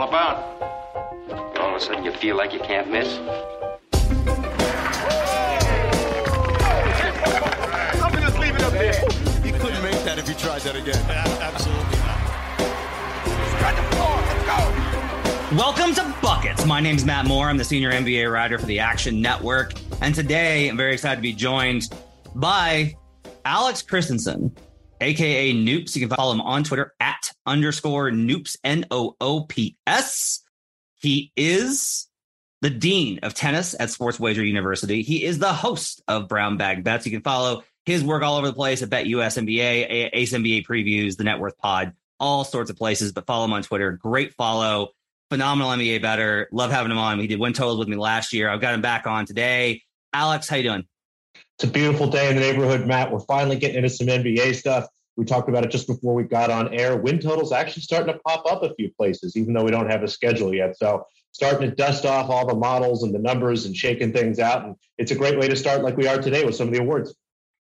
All about. All of a sudden, you feel like you can't miss. I'm gonna just leave it up there. You couldn't make that if you tried that again. Absolutely not. Spread the floor. Let's go. Welcome to Buckets. My name's Matt Moore. I'm the senior NBA writer for the Action Network. And today I'm very excited to be joined by Alex Christensen, aka Noops. You can follow him on Twitter at underscore Noops, N O O P S. He is the dean of tennis at Sports Wager University. He is the host of Brown Bag Bets. You can follow his work all over the place at Bet US NBA, Ace NBA previews, the Net Worth Pod, all sorts of places. But follow him on Twitter. Great follow. Phenomenal NBA better. Love having him on. He did win totals with me last year. I've got him back on today. Alex, how you doing? It's a beautiful day in the neighborhood, Matt. We're finally getting into some NBA stuff. We talked about it just before we got on air. Win totals actually starting to pop up a few places, even though we don't have a schedule yet. So starting to dust off all the models and the numbers and shaking things out. And it's a great way to start like we are today with some of the awards.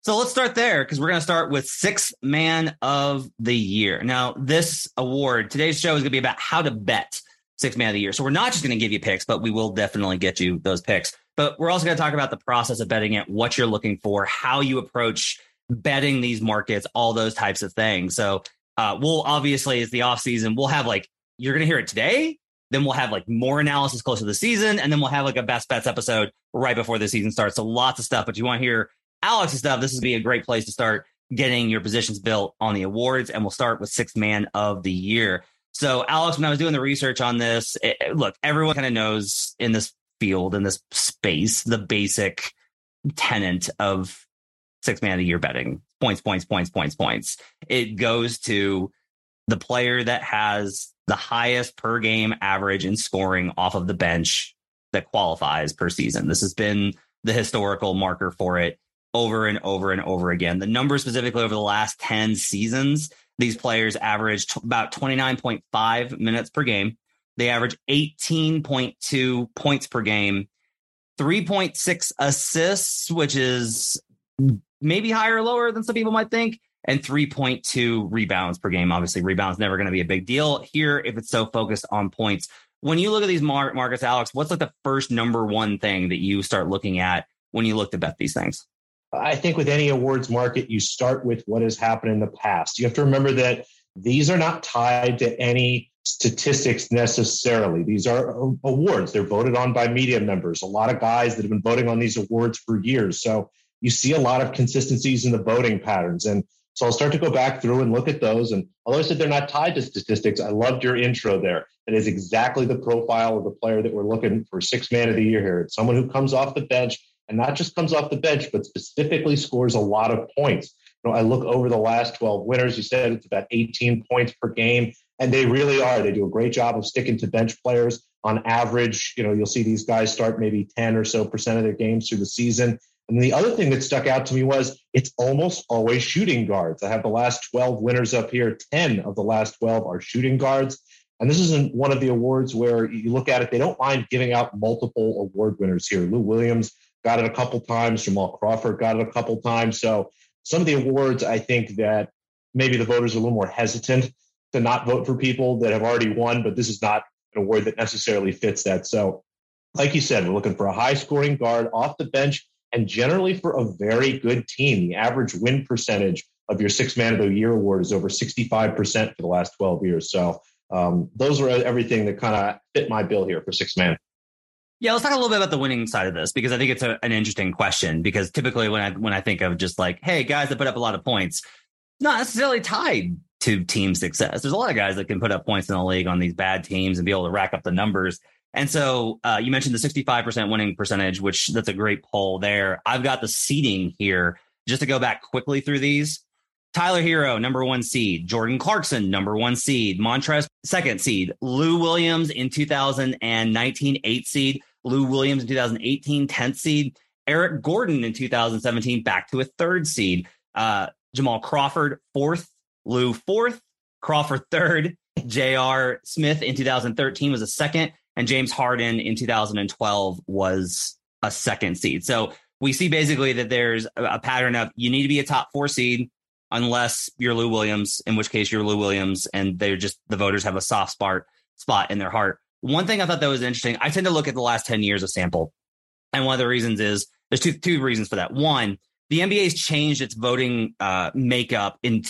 So let's start there because we're going to start with six man of the year. Now, this award, today's show is going to be about how to bet six man of the year. So we're not just going to give you picks, but we will definitely get you those picks. But we're also going to talk about the process of betting it, what you're looking for, how you approach betting these markets, all those types of things. So uh, we'll obviously, it's the off season. We'll have like, you're going to hear it today. Then we'll have like more analysis close to the season. And then we'll have like a best bets episode right before the season starts. So lots of stuff. But you want to hear Alex's stuff, this would be a great place to start getting your positions built on the awards. And we'll start with sixth man of the year. So, Alex, when I was doing the research on this, it, look, everyone kind of knows in this field, in this space, the basic tenant of six man of the year betting points, points, points, points, points. It goes to the player that has the highest per game average in scoring off of the bench that qualifies per season. This has been the historical marker for it over and over and over again. The numbers specifically over the last 10 seasons, these players averaged t- about 29.5 minutes per game. They average 18.2 points per game, 3.6 assists, which is maybe higher or lower than some people might think, and 3.2 rebounds per game. Obviously, rebounds never going to be a big deal here if it's so focused on points. When you look at these mar- markets, Alex, what's like the first number one thing that you start looking at when you look to bet these things? I think with any awards market, you start with what has happened in the past. You have to remember that these are not tied to any statistics necessarily. These are uh, awards. They're voted on by media members. A lot of guys that have been voting on these awards for years. So you see a lot of consistencies in the voting patterns. And so I'll start to go back through and look at those. And although I said they're not tied to statistics, I loved your intro there. That is exactly the profile of the player that we're looking for six man of the year here. It's someone who comes off the bench and not just comes off the bench, but specifically scores a lot of points. You know, I look over the last 12 winners. You said it's about 18 points per game, and they really are. They do a great job of sticking to bench players on average. You know, you'll see these guys start maybe 10 or so percent of their games through the season. And the other thing that stuck out to me was it's almost always shooting guards. I have the last 12 winners up here. 10 of the last 12 are shooting guards. And this isn't one of the awards where you look at it, they don't mind giving out multiple award winners here. Lou Williams got it a couple times, Jamal Crawford got it a couple times. So some of the awards, I think that maybe the voters are a little more hesitant to not vote for people that have already won, but this is not an award that necessarily fits that. So, like you said, we're looking for a high scoring guard off the bench and generally for a very good team. The average win percentage of your six man of the year award is over 65% for the last 12 years. So, um, those are everything that kind of fit my bill here for six man. Yeah, let's talk a little bit about the winning side of this because I think it's a, an interesting question. Because typically, when I when I think of just like, hey, guys that put up a lot of points, not necessarily tied to team success. There's a lot of guys that can put up points in the league on these bad teams and be able to rack up the numbers. And so uh, you mentioned the 65% winning percentage, which that's a great poll there. I've got the seeding here just to go back quickly through these. Tyler Herro, number one seed. Jordan Clarkson, number one seed. Montrez, second seed. Lou Williams in 2019, eighth seed. Lou Williams in 2018, 10th seed. Eric Gordon in 2017, back to a third seed. Uh, Jamal Crawford, fourth. Lou, fourth. Crawford, third. J.R. Smith in 2013 was a second. And James Harden in 2012 was a second seed. So we see basically that there's a pattern of you need to be a top four seed unless you're Lou Williams, in which case you're Lou Williams, and they're just the voters have a soft spot spot in their heart. One thing I thought that was interesting, I tend to look at the last 10 years of sample. And one of the reasons is there's two two reasons for that. One, the NBA's changed its voting uh, makeup in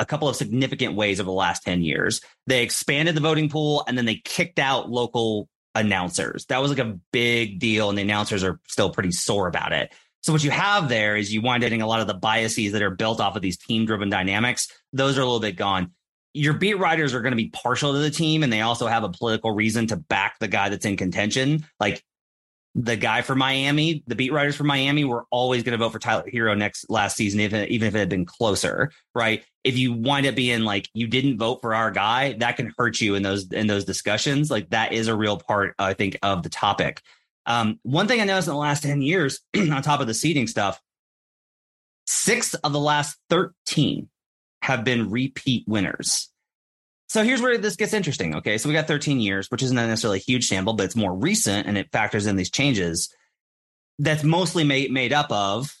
a couple of significant ways over the last 10 years. They expanded the voting pool and then they kicked out local announcers. That was like a big deal, and the announcers are still pretty sore about it. So what you have there is you wind up getting a lot of the biases that are built off of these team driven dynamics. Those are a little bit gone. Your beat writers are going to be partial to the team, and they also have a political reason to back the guy that's in contention. Like the guy for Miami, the beat writers for Miami were always going to vote for Tyler Herro next last season, even even if it had been closer, right? If you wind up being like you didn't vote for our guy, that can hurt you in those in those discussions. Like that is a real part, I think, of the topic. Um, one thing I noticed in the last ten years, on top of the seating stuff, six of the last thirteen have been repeat winners. So here's where this gets interesting. Okay. So we got 13 years, which isn't necessarily a huge sample, but it's more recent and it factors in these changes. That's mostly made, made up of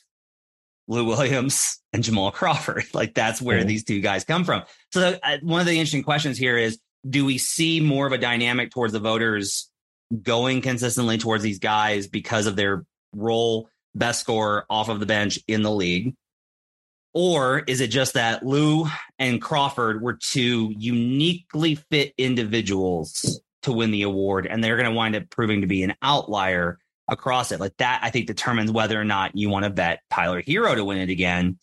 Lou Williams and Jamal Crawford. Like that's where mm-hmm. these two guys come from. So uh, one of the interesting questions here is do we see more of a dynamic towards the voters going consistently towards these guys because of their role, best score off of the bench in the league? Or is it just that Lou and Crawford were two uniquely fit individuals to win the award, and they're going to wind up proving to be an outlier across it? Like that, I think determines whether or not you want to bet Tyler Herro to win it again,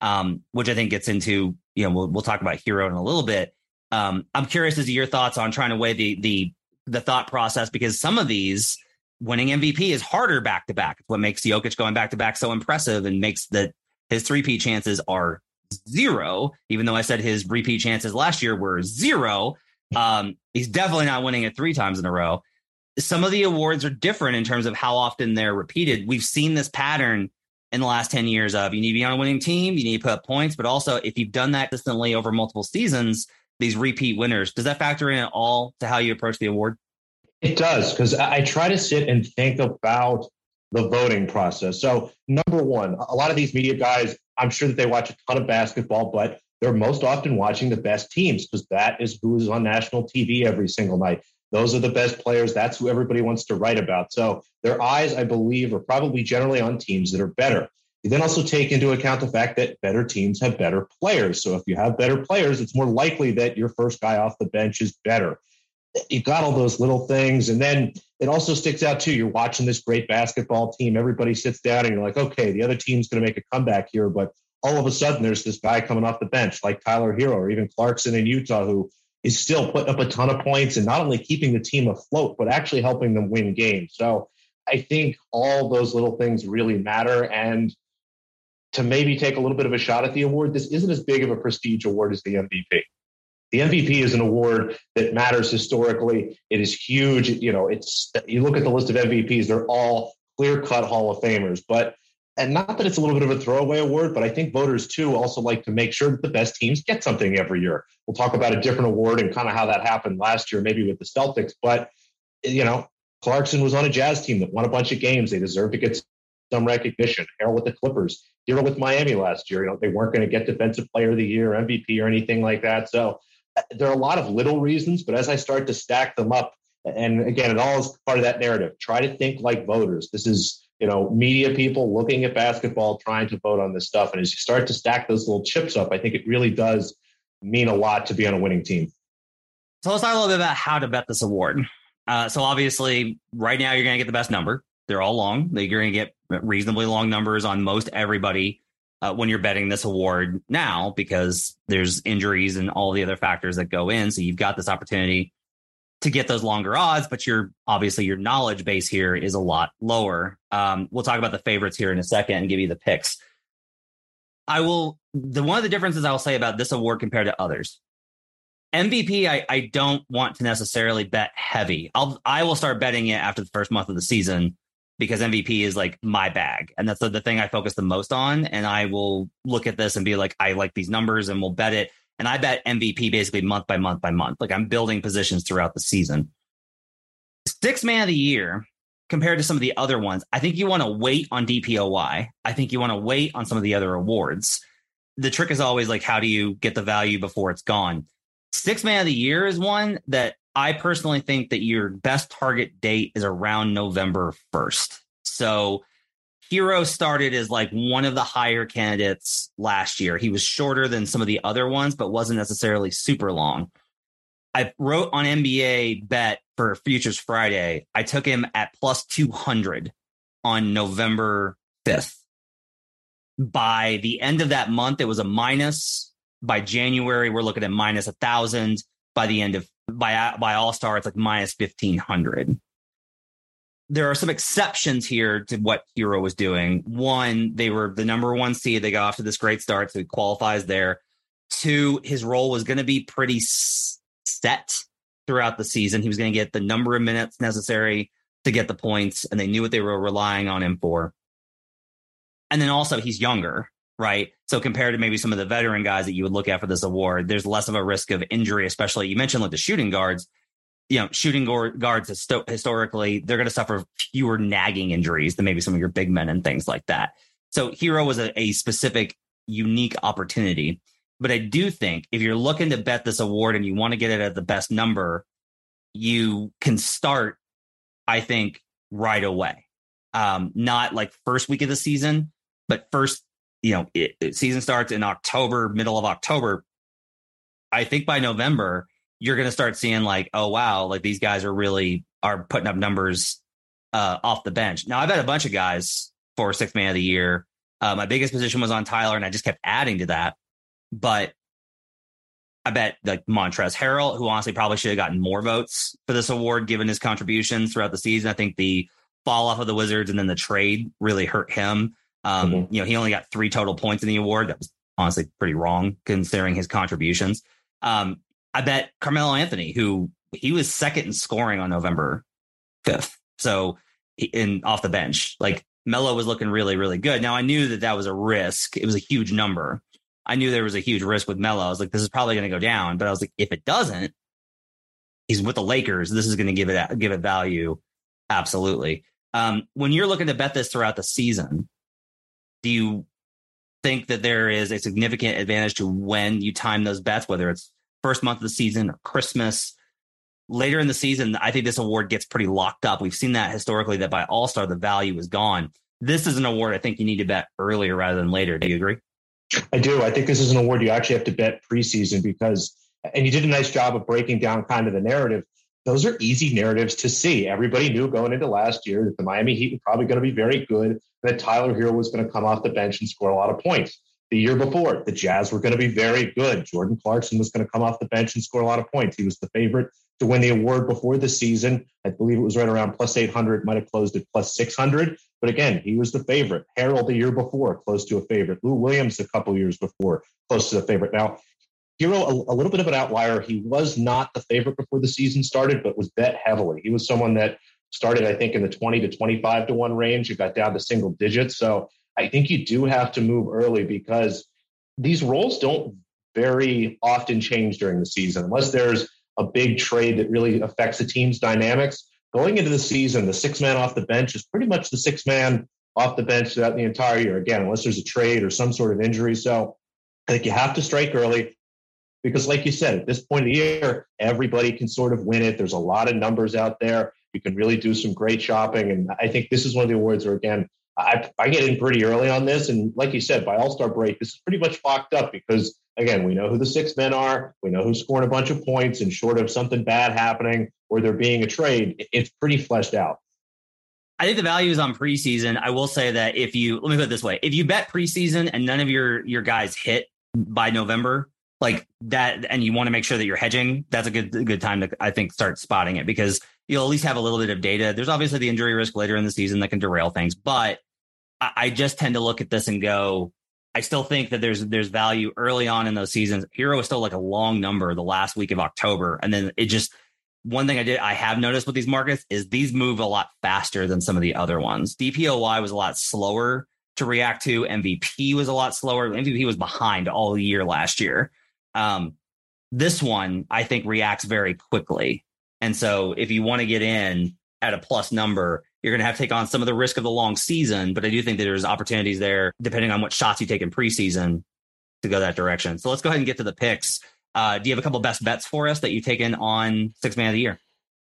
um, which I think gets into, you know, we'll, we'll talk about Herro in a little bit. Um, I'm curious as to your thoughts on trying to weigh the, the, the thought process because some of these winning MVP is harder back to back. It's what makes Jokic going back to back so impressive and makes the his three P chances are zero, even though I said his repeat chances last year were zero. Um, he's definitely not winning it three times in a row. Some of the awards are different in terms of how often they're repeated. We've seen this pattern in the last 10 years of you need to be on a winning team, you need to put up points, but also if you've done that consistently over multiple seasons, these repeat winners, does that factor in at all to how you approach the award? It does, because I try to sit and think about the voting process. So, number one, a lot of these media guys, I'm sure that they watch a ton of basketball, but they're most often watching the best teams because that is who is on national TV every single night. Those are the best players. That's who everybody wants to write about. So, their eyes, I believe, are probably generally on teams that are better. You then also take into account the fact that better teams have better players. So, if you have better players, it's more likely that your first guy off the bench is better you've got all those little things. And then it also sticks out too. You're watching this great basketball team. Everybody sits down and you're like, okay, the other team's going to make a comeback here. But all of a sudden, there's this guy coming off the bench like Tyler Herro or even Clarkson in Utah who is still putting up a ton of points and not only keeping the team afloat, but actually helping them win games. So I think all those little things really matter. And to maybe take a little bit of a shot at the award, this isn't as big of a prestige award as the MVP. The MVP is an award that matters historically. It is huge. You know, it's you look at the list of MVPs; they're all clear-cut Hall of Famers. But and not that it's a little bit of a throwaway award, but I think voters too also like to make sure that the best teams get something every year. We'll talk about a different award and kind of how that happened last year, maybe with the Celtics. But you know, Clarkson was on a Jazz team that won a bunch of games. They deserve to get some recognition. Harrell with the Clippers, Herro with Miami last year. You know, they weren't going to get Defensive Player of the Year, MVP, or anything like that. So there are a lot of little reasons, but as I start to stack them up, and again, it all is part of that narrative. Try to think like voters. This is, you know, media people looking at basketball, trying to vote on this stuff. And as you start to stack those little chips up, I think it really does mean a lot to be on a winning team. So let's talk a little bit about how to bet this award. Uh, so obviously, right now you're going to get the best number. They're all long. You're going to get reasonably long numbers on most everybody uh, when you're betting this award now because there's injuries and all the other factors that go in. So you've got this opportunity to get those longer odds, but your obviously your knowledge base here is a lot lower. Um, we'll talk about the favorites here in a second and give you the picks. I will. The one of the differences I'll say about this award compared to others, MVP, I, I don't want to necessarily bet heavy. I'll I will start betting it after the first month of the season because MVP is like my bag, and that's the, the thing I focus the most on. And I will look at this and be like, I like these numbers, and we'll bet it. And I bet MVP basically month by month by month. Like I'm building positions throughout the season. Six man of the year compared to some of the other ones, I think you want to wait on DPOY. I think you want to wait on some of the other awards. The trick is always like, how do you get the value before it's gone? Six man of the year is one that I personally think that your best target date is around November 1st. So Herro started as like one of the higher candidates last year. He was shorter than some of the other ones, but wasn't necessarily super long. I wrote on NBA bet for Futures Friday. I took him at plus 200 on November 5th. By the end of that month, it was a minus. By January, we're looking at minus a thousand. By the end of by by All Star, it's like minus fifteen hundred. There are some exceptions here to what Herro was doing. One, they were the number one seed. They got off to this great start, so he qualifies there. Two, his role was going to be pretty set throughout the season. He was going to get the number of minutes necessary to get the points, and they knew what they were relying on him for. And then also, he's younger, right? So compared to maybe some of the veteran guys that you would look at for this award, there's less of a risk of injury, especially you mentioned like the shooting guards. You know, shooting guards historically, they're going to suffer fewer nagging injuries than maybe some of your big men and things like that. So Herro was a, a specific, unique opportunity. But I do think if you're looking to bet this award and you want to get it at the best number, you can start, I think, right away. Um, not like first week of the season, but first you know, it, it, season starts in October, middle of October. I think by November, you're going to start seeing like, oh wow, like these guys are really are putting up numbers uh, off the bench. Now I've had a bunch of guys for sixth man of the year. Uh, my biggest position was on Tyler, and I just kept adding to that. But I bet like Montrezl Harrell, who honestly probably should have gotten more votes for this award given his contributions throughout the season. I think the fall off of the Wizards and then the trade really hurt him. Um, mm-hmm. You know, he only got three total points in the award. That was honestly pretty wrong considering his contributions. Um, I bet Carmelo Anthony, who he was second in scoring on November 5th. So in off the bench, like Melo was looking really, really good. Now I knew that that was a risk. It was a huge number. I knew there was a huge risk with Melo. I was like, this is probably going to go down. But I was like, if it doesn't, he's with the Lakers. This is going to give it give it value. Absolutely. Um, when you're looking to bet this throughout the season, do you think that there is a significant advantage to when you time those bets, whether it's first month of the season or Christmas? Later in the season, I think this award gets pretty locked up. We've seen that historically that by All Star, the value is gone. This is an award I think you need to bet earlier rather than later. Do you agree? I do. I think this is an award you actually have to bet preseason because, and you did a nice job of breaking down kind of the narrative those are easy narratives to see. Everybody knew going into last year that the Miami Heat were probably going to be very good, that Tyler Herro was going to come off the bench and score a lot of points. The year before, the Jazz were going to be very good. Jordan Clarkson was going to come off the bench and score a lot of points. He was the favorite to win the award before the season. I believe it was right around plus 800, might have closed at plus 600. But again, he was the favorite. Harrell the year before, close to a favorite. Lou Williams a couple years before, close to the favorite. Now, Herro, a, a, little bit of an outlier. He was not the favorite before the season started, but was bet heavily. He was someone that started, I think, in the 20 to 25 to 1 range. It got down to single digits. So I think you do have to move early because these roles don't very often change during the season unless there's a big trade that really affects the team's dynamics. Going into the season, the six man off the bench is pretty much the six man off the bench throughout the entire year. Again, unless there's a trade or some sort of injury. So I think you have to strike early because like you said at this point of the year everybody can sort of win it there's a lot of numbers out there you can really do some great shopping. And i think this is one of the awards where again i, I get in pretty early on this. And like you said by all-star break this is pretty much locked up because again we know who the six men are. We know who's scoring a bunch of points and short of something bad happening or there being a trade it's pretty fleshed out. I think the value is on preseason. I will say that if you let me put it this way, if you bet preseason and none of your your guys hit by November, like that and you want to make sure that you're hedging that's a good good time to i think start spotting it because you'll at least have a little bit of data there's obviously the injury risk later in the season that can derail things but i, I just tend to look at this and go I still think that there's there's value early on in those seasons. Herro is still like a long number the last week of October, and then it just one thing I did I have noticed with these markets is these move a lot faster than some of the other ones. DPOY was a lot slower to react to. MVP was a lot slower. MVP was behind all year last year. Um, this one I think reacts very quickly, and so if you want to get in at a plus number, you're going to have to take on some of the risk of the long season. But I do think that there's opportunities there, depending on what shots you take in preseason, to go that direction. So let's go ahead and get to the picks. Uh, do you have a couple best bets for us that you've taken on six man of the year?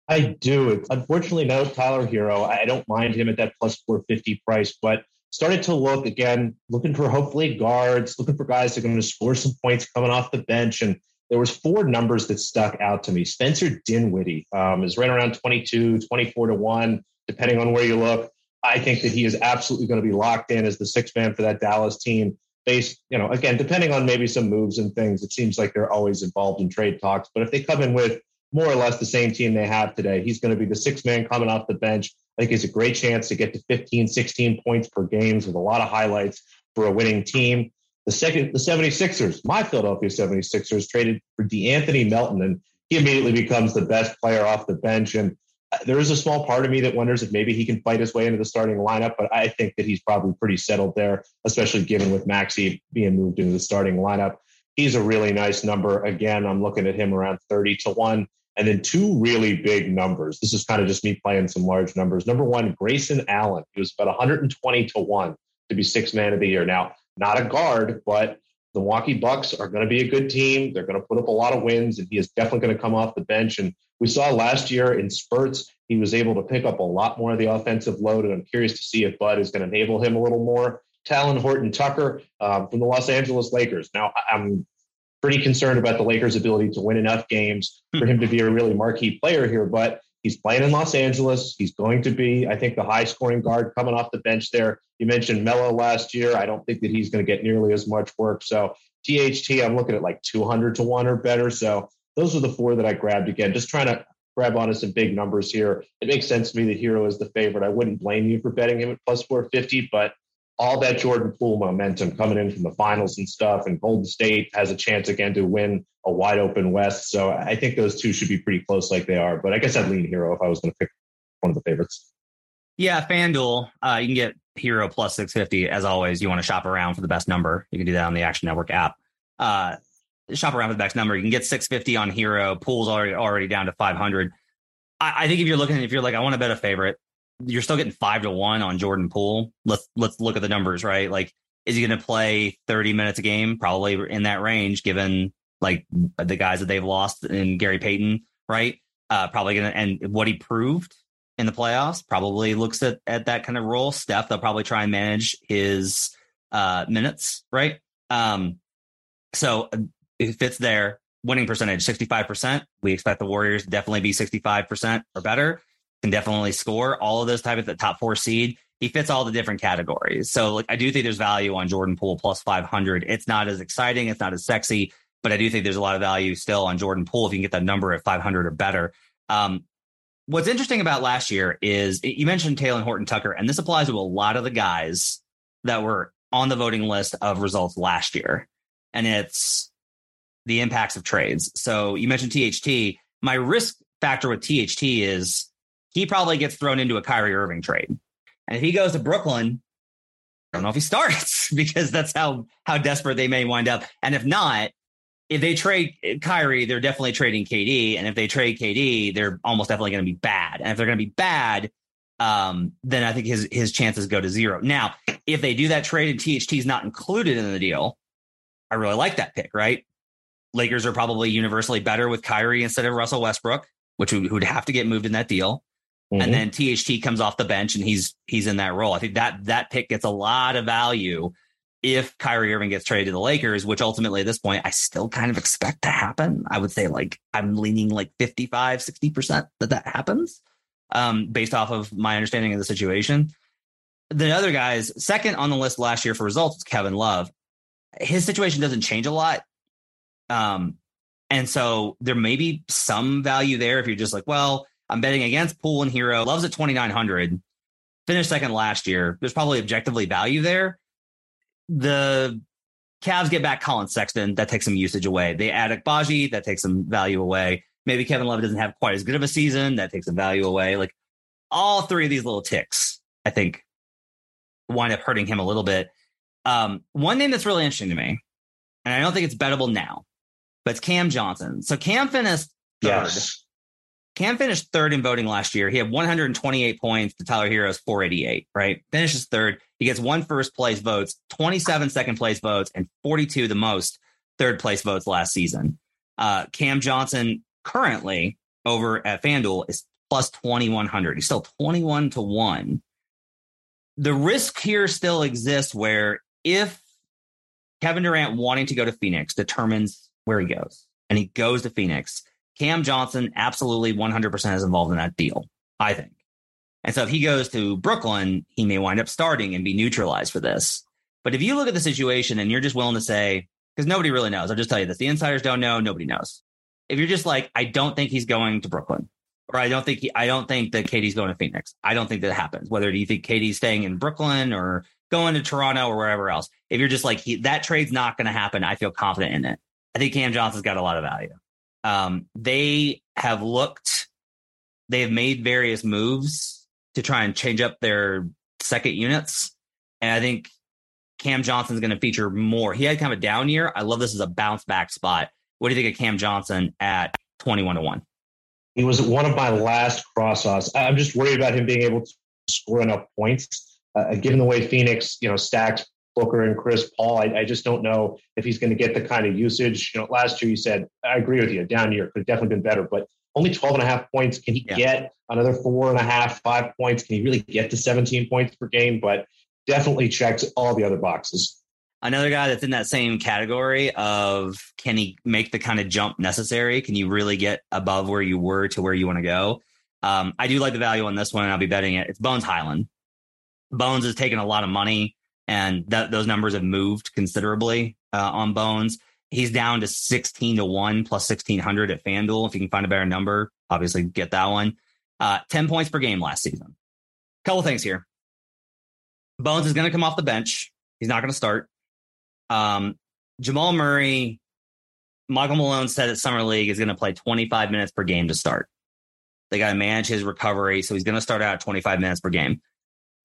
I do. Unfortunately, no Tyler Herro. I don't mind him at that plus 450 price, but started to look again, looking for hopefully guards, looking for guys that are going to score some points coming off the bench. And there was four numbers that stuck out to me. Spencer Dinwiddie um, is right around 22, 24 to 1, depending on where you look. I think that he is absolutely going to be locked in as the sixth man for that Dallas team. Based, you know, again, depending on maybe some moves and things, it seems like they're always involved in trade talks. But if they come in with more or less the same team they have today, he's going to be the sixth man coming off the bench. I think he's a great chance to get to 15, 16 points per games with a lot of highlights for a winning team. The second, the 76ers, my Philadelphia 76ers traded for De'Anthony Melton, and he immediately becomes the best player off the bench. And uh, there is a small part of me that wonders if maybe he can fight his way into the starting lineup, but I think that he's probably pretty settled there, especially given with Maxey being moved into the starting lineup. He's a really nice number. Again, I'm looking at him around 30 to 1. And then two really big numbers. This is kind of just me playing some large numbers. Number one, Grayson Allen. He was about 120 to 1 to be six man of the year. Now, not a guard, but the Milwaukee Bucks are going to be a good team. They're going to put up a lot of wins, and he is definitely going to come off the bench. And we saw last year in spurts, he was able to pick up a lot more of the offensive load. And I'm curious to see if Bud is going to enable him a little more. Talen Horton Tucker um, from the Los Angeles Lakers. Now, I'm pretty concerned about the Lakers' ability to win enough games hmm. for him to be a really marquee player here, but He's playing in Los Angeles. He's going to be, I think, the high scoring guard coming off the bench there. You mentioned Melo last year. I don't think that he's going to get nearly as much work. So THT, I'm looking at like 200 to 1 or better. So those are the four that I grabbed again, just trying to grab onto some big numbers here. It makes sense to me that Herro is the favorite. I wouldn't blame you for betting him at plus 450, but all that Jordan Poole momentum coming in from the finals and stuff, and Golden State has a chance again to win a wide open West. So I think those two should be pretty close, like they are. But I guess I'd lean Herro if I was going to pick one of the favorites. Yeah, FanDuel, uh, you can get Herro plus 650. As always, you want to shop around for the best number. You can do that on the Action Network app. Uh, shop around for the best number. You can get 650 on Herro. Poole's already already down to 500. I, I think if you're looking, if you're like, I want to bet a favorite, you're still getting five to one on Jordan Poole. Let's let's look at the numbers, right? Like, is he going to play 30 minutes a game? Probably in that range, given like the guys that they've lost in Gary Payton, right? Uh, probably going to and what he proved in the playoffs probably looks at at that kind of role. Steph, they'll probably try and manage his uh, minutes, right? Um, so it fits there. Winning percentage, 65%. We expect the Warriors to definitely be 65% or better can definitely score. All of those type of the top four seed. He fits all the different categories. So like I do think there's value on Jordan Poole plus 500. It's not as exciting. It's not as sexy, but I do think there's a lot of value still on Jordan Poole if you can get that number at 500 or better. Um, what's interesting about last year is you mentioned Talen Horton Tucker, and this applies to a lot of the guys that were on the voting list of results last year. And it's the impacts of trades. So you mentioned THT. My risk factor with THT is he probably gets thrown into a Kyrie Irving trade. And if he goes to Brooklyn, I don't know if he starts because that's how how desperate they may wind up. And if not, if they trade Kyrie, they're definitely trading KD. And if they trade KD, they're almost definitely going to be bad. And if they're going to be bad, um, then I think his his chances go to zero. Now, if they do that trade and THT is not included in the deal, I really like that pick. Right? Lakers are probably universally better with Kyrie instead of Russell Westbrook, which would, would have to get moved in that deal. Mm-hmm. And then THT comes off the bench and he's he's in that role. I think that that pick gets a lot of value if Kyrie Irving gets traded to the Lakers, which ultimately at this point I still kind of expect to happen. I would say like I'm leaning like 55, 60% that that happens um, based off of my understanding of the situation. The other guys, second on the list last year for results was Kevin Love. His situation doesn't change a lot. Um, and so there may be some value there if you're just like, well, I'm betting against Poole and Herro. Loves at 2,900. Finished second last year. There's probably objectively value there. the Cavs get back Collin Sexton. That takes some usage away. They add Agbaji. That takes some value away. Maybe Kevin Love doesn't have quite as good of a season. That takes some value away. Like all three of these little ticks, I think, wind up hurting him a little bit. Um, one name that's really interesting to me, and I don't think it's bettable now, but it's Cam Johnson. So Cam finished third. Yes. Cam finished third in voting last year. He had 128 points to Tyler Herro's 488, right? Finishes third. He gets one first place votes, 27 second place votes, and 42 the most third place votes last season. Uh, Cam Johnson currently over at FanDuel is plus 2100. He's still 21 to 1. The risk here still exists where if Kevin Durant wanting to go to Phoenix determines where he goes and he goes to Phoenix, Cam Johnson absolutely 100% is involved in that deal, I think. And so if he goes to Brooklyn, he may wind up starting and be neutralized for this. But if you look at the situation and you're just willing to say, because nobody really knows, I'll just tell you this the insiders don't know, nobody knows. If you're just like, I don't think he's going to Brooklyn, or I don't think he, I don't think that KD's going to Phoenix. I don't think that happens. Whether do you think KD's staying in Brooklyn or going to Toronto or wherever else? If you're just like he, that trade's not going to happen, I feel confident in it. I think Cam Johnson's got a lot of value. Um, they have looked, they have made various moves to try and change up their second units. And I think Cam Johnson's going to feature more. He had kind of a down year. I love this as a bounce back spot. What do you think of Cam Johnson at 21 to 1? He was one of my last cross offs. I'm just worried about him being able to score enough points. Uh, given the way Phoenix, you know, stacks Booker and Chris Paul. I, I just don't know if he's going to get the kind of usage. You know, last year you said, I agree with you, down year could have definitely been better, but only 12 and a half points. Can he yeah. get another four and a half, five points? Can he really get to 17 points per game? But definitely checks all the other boxes. Another guy that's in that same category of can he make the kind of jump necessary? Can you really get above where you were to where you want to go? Um, I do like the value on this one, and I'll be betting it. It's Bones Hyland. Bones has taken a lot of money and those numbers have moved considerably uh, on Bones. He's down to 16 to 1 plus 1600 at FanDuel. If you can find a better number, obviously get that one. Uh, 10 points per game last season. Couple things here. Bones is going to come off the bench. He's not going to start. Um, Jamal Murray, Michael Malone said at Summer League is going to play 25 minutes per game to start. They got to manage his recovery. So he's going to start out 25 minutes per game.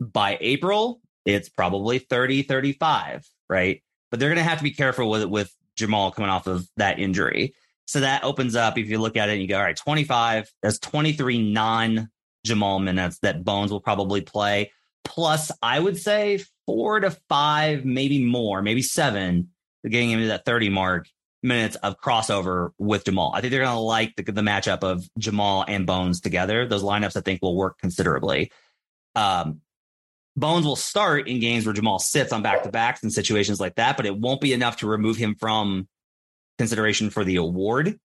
By April, it's probably 30, 35, right? But they're going to have to be careful with with Jamal coming off of that injury. So that opens up, if you look at it and you go, all right, 25, that's 23 non Jamal minutes that Bones will probably play. Plus, I would say four to five, maybe more, maybe seven, getting into that 30 mark minutes of crossover with Jamal. I think they're going to like the, the matchup of Jamal and Bones together. Those lineups, I think, will work considerably. Um, Bones will start in games where Jamal sits on back to backs and situations like that, but it won't be enough to remove him from consideration for the award.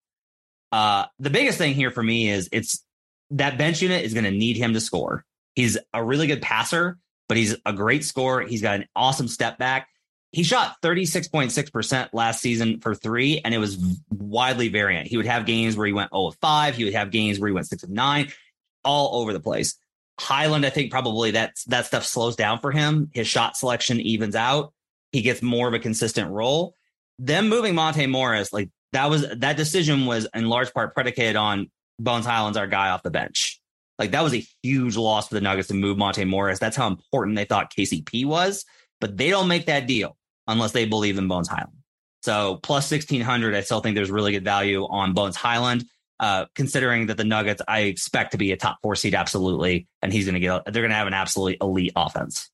Uh, the biggest thing here for me is it's that bench unit is going to need him to score. He's a really good passer, but he's a great scorer. He's got an awesome step back. He shot 36.6% last season for three, and it was widely variant. He would have games where he went 0 of 5. He would have games where he went 6 of 9, all over the place. Hyland, I think probably that that stuff slows down for him. His shot selection evens out. He gets more of a consistent role. Them moving Monte Morris, like that was that decision was in large part predicated on Bones Hyland's our guy off the bench. Like that was a huge loss for the Nuggets to move Monte Morris. That's how important they thought KCP was, but they don't make that deal unless they believe in Bones Highland. So plus 1600, I still think there's really good value on Bones Hyland. Uh, considering that the Nuggets, I expect to be a top four seed, absolutely, and he's going to get. They're going to have an absolutely elite offense.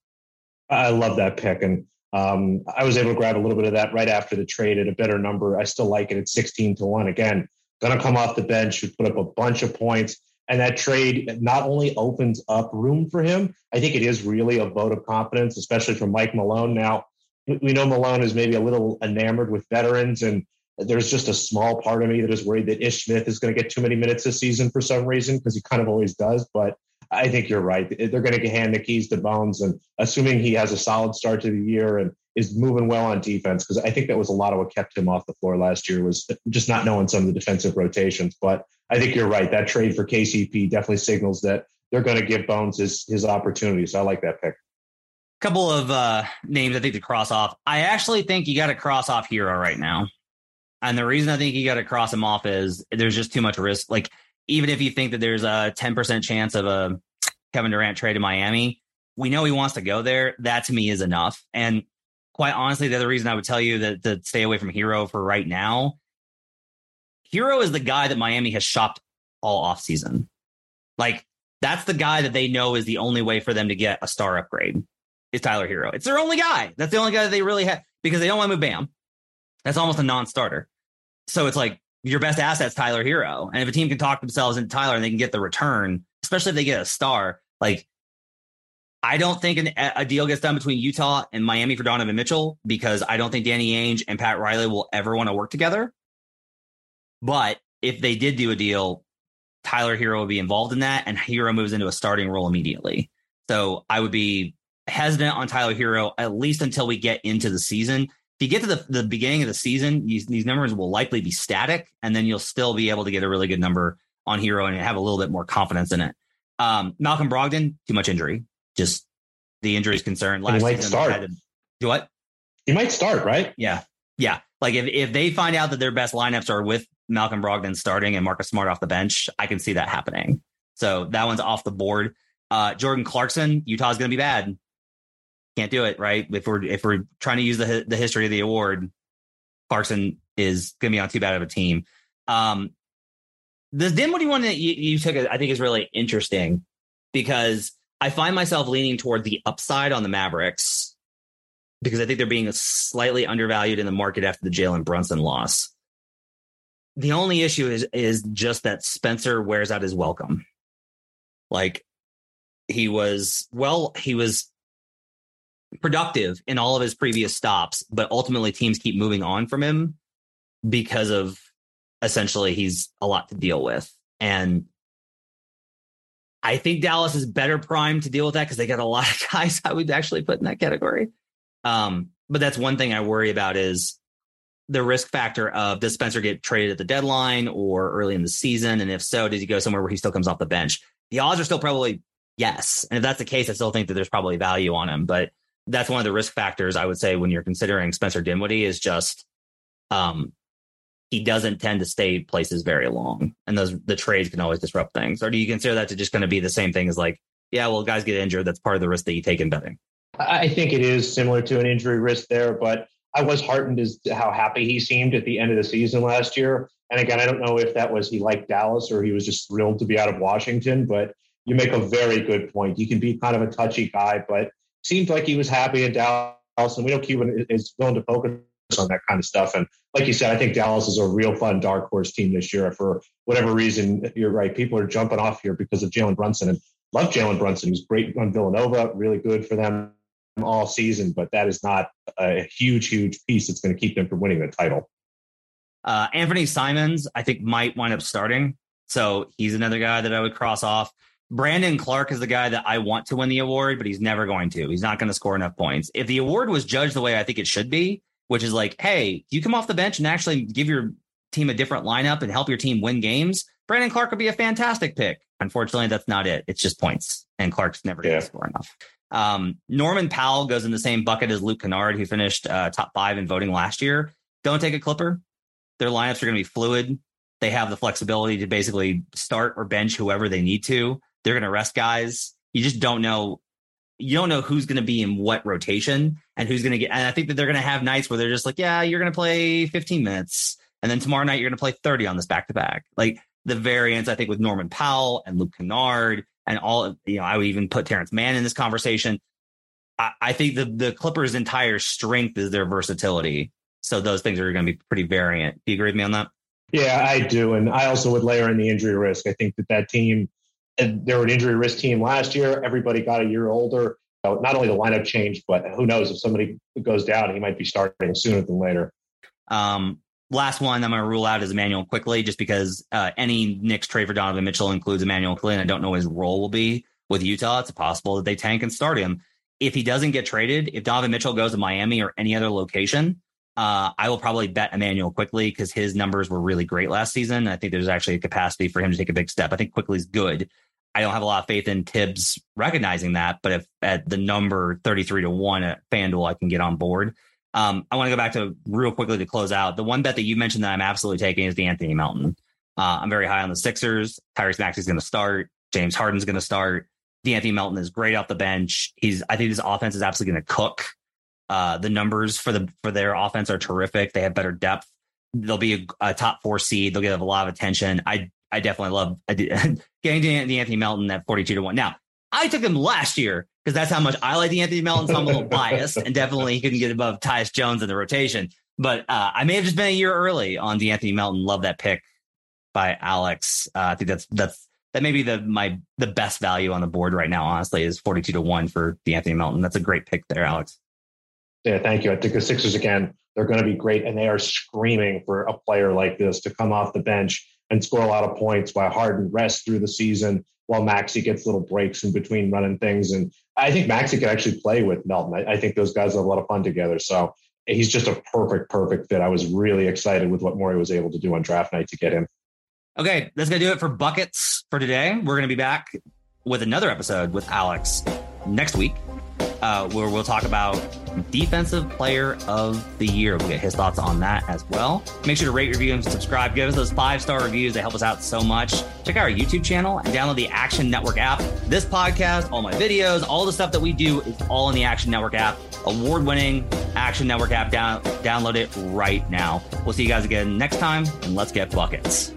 I love that pick, and um, I was able to grab a little bit of that right after the trade at a better number. I still like it at sixteen to one. Again, going to come off the bench, should put up a bunch of points, and that trade not only opens up room for him. I think it is really a vote of confidence, especially from Mike Malone. Now we know Malone is maybe a little enamored with veterans and there's just a small part of me that is worried that Ish Smith is going to get too many minutes this season for some reason because he kind of always does. But I think you're right. They're going to hand the keys to Bones, and assuming he has a solid start to the year and is moving well on defense, because I think that was a lot of what kept him off the floor last year was just not knowing some of the defensive rotations. But I think you're right. That trade for KCP definitely signals that they're going to give Bones his his opportunity. So I like that pick. couple of uh, names I think to cross off. I actually think you got to cross off Herro right now. And the reason I think you got to cross him off is there's just too much risk. Like, even if you think that there's a 10% chance of a Kevin Durant trade to Miami, we know he wants to go there. That to me is enough. And quite honestly, the other reason I would tell you that to stay away from Herro for right now, Herro is the guy that Miami has shopped all off season. Like, that's the guy that they know is the only way for them to get a star upgrade is Tyler Herro. It's their only guy. That's the only guy that they really have because they don't want to move Bam. That's almost a non-starter. So it's like your best asset's Tyler Herro, And if a team can talk themselves into Tyler and they can get the return, especially if they get a star, like I don't think an, a deal gets done between Utah and Miami for Donovan Mitchell because I don't think Danny Ainge and Pat Riley will ever want to work together. But if they did do a deal, Tyler Herro would be involved in that, and Herro moves into a starting role immediately. So I would be hesitant on Tyler Herro at least until we get into the season. If you get to the, the beginning of the season, these, these numbers will likely be static, and then you'll still be able to get a really good number on Herro and have a little bit more confidence in it. Um, Malcolm Brogdon, too much injury. Just the injury is concerned. Last might start. To, do what? He might start, right? Yeah. Yeah. Like if, if they find out that their best lineups are with Malcolm Brogdon starting and Marcus Smart off the bench, I can see that happening. So that one's off the board. Uh, Jordan Clarkson, Utah's going to be bad can't do it, right? If we're if we're trying to use the the history of the award, Clarkson is going to be on too bad of a team. Um, the Dinwiddie one that you, want? you took, I think, is really interesting because I find myself leaning toward the upside on the Mavericks because I think they're being slightly undervalued in the market after the Jalen Brunson loss. The only issue is is just that Spencer wears out his welcome. Like he was well, he was productive in all of his previous stops, but ultimately teams keep moving on from him because of essentially he's a lot to deal with. And I think Dallas is better primed to deal with that because they got a lot of guys I would actually put in that category. Um, but that's one thing I worry about is the risk factor of does Spencer get traded at the deadline or early in the season? And if so, does he go somewhere where he still comes off the bench? The odds are still probably yes. And if that's the case, I still think that there's probably value on him. But that's one of the risk factors I would say when you're considering Spencer Dinwiddie is just um, he doesn't tend to stay places very long, and those the trades can always disrupt things. Or do you consider that to just going to be the same thing as like, yeah, well, guys get injured. That's part of the risk that you take in betting. I think it is similar to an injury risk there, but I was heartened as to how happy he seemed at the end of the season last year. And again, I don't know if that was he liked Dallas or he was just thrilled to be out of Washington, but you make a very good point. He can be kind of a touchy guy, but seemed like he was happy in Dallas, and we know Cuban is willing to focus on that kind of stuff. And like you said, I think Dallas is a real fun dark horse team this year. For whatever reason, you're right. People are jumping off here because of Jalen Brunson, and love Jalen Brunson. He's great on Villanova, really good for them all season. But that is not a huge, huge piece that's going to keep them from winning the title. Uh, Anfernee Simons, I think, might wind up starting. So he's another guy that I would cross off. Brandon Clarke is the guy that I want to win the award, but he's never going to. He's not going to score enough points. If the award was judged the way I think it should be, which is like, hey, you come off the bench and actually give your team a different lineup and help your team win games, Brandon Clarke would be a fantastic pick. Unfortunately, that's not it. It's just points, and Clarke's never going to score enough. Um, Norman Powell goes in the same bucket as Luke Kennard, who finished uh, top five in voting last year. Don't take a Clipper. Their lineups are going to be fluid. They have the flexibility to basically start or bench whoever they need to. They're going to rest guys. You just don't know. You don't know who's going to be in what rotation and who's going to get. And I think that they're going to have nights where they're just like, yeah, you're going to play 15 minutes. And then tomorrow night, you're going to play 30 on this back to back. Like the variance, I think, with Norman Powell and Luke Kennard and all, you know, I would even put Terrence Mann in this conversation. I, I think the, the Clippers' entire strength is their versatility. So those things are going to be pretty variant. Do you agree with me on that? Yeah, I do. And I also would layer in the injury risk. I think that that team and they were an injury risk team last year. Everybody got a year older. So not only the lineup changed, but who knows if somebody goes down, he might be starting sooner than later. Um, last one I'm going to rule out is Immanuel Quickley, just because uh, any Knicks trade for Donovan Mitchell includes Immanuel Quickley, and I don't know his role will be with Utah. It's possible that they tank and start him. If he doesn't get traded, if Donovan Mitchell goes to Miami or any other location, uh, I will probably bet Immanuel Quickley because his numbers were really great last season. I think there's actually a capacity for him to take a big step. I think Quickley's good. I don't have a lot of faith in Thibs recognizing that, but if at the number 33 to 1 at FanDuel, I can get on board. Um, I want to go back to real quickly to close out. The one bet that you mentioned that I'm absolutely taking is De'Anthony Melton. Uh, I'm very high on the Sixers. Tyrese Maxey is going to start. James Harden's going to start. De'Anthony Melton is great off the bench. He's I think his offense is absolutely going to cook. Uh, the numbers for the for their offense are terrific. They have better depth. They'll be a, a top four seed. They'll get a lot of attention. I I definitely love getting the Anthony Melton at 42 to 1. Now, I took him last year because that's how much I like the Anthony Melton. So I'm a little biased and definitely he couldn't get above Tyus Jones in the rotation. But uh, I may have just been a year early on the Anthony Melton. Love that pick by Alex. Uh, I think that's that's that may be the my the best value on the board right now. Honestly, is 42 to one for the Anthony Melton. That's a great pick there, Alex. Yeah, thank you. I think the Sixers again, they're going to be great, and they are screaming for a player like this to come off the bench and score a lot of points while Harden rests through the season while Maxey gets little breaks in between running things. And I think Maxey could actually play with Melton. I, I think those guys have a lot of fun together. So he's just a perfect, perfect fit. I was really excited with what Morey was able to do on draft night to get him. Okay, that's going to do it for buckets for today. We're going to be back with another episode with Alex next week uh, where we'll talk about defensive player of the year. We'll get his thoughts on that as well. Make sure to rate, review, and subscribe. Give us those five star reviews. They help us out so much. Check out our YouTube channel and download the Action Network app. This podcast, all my videos, all the stuff that we do is all in the Action Network app. Award winning Action Network app. Down, download it right now. We'll see you guys again next time, and let's get buckets.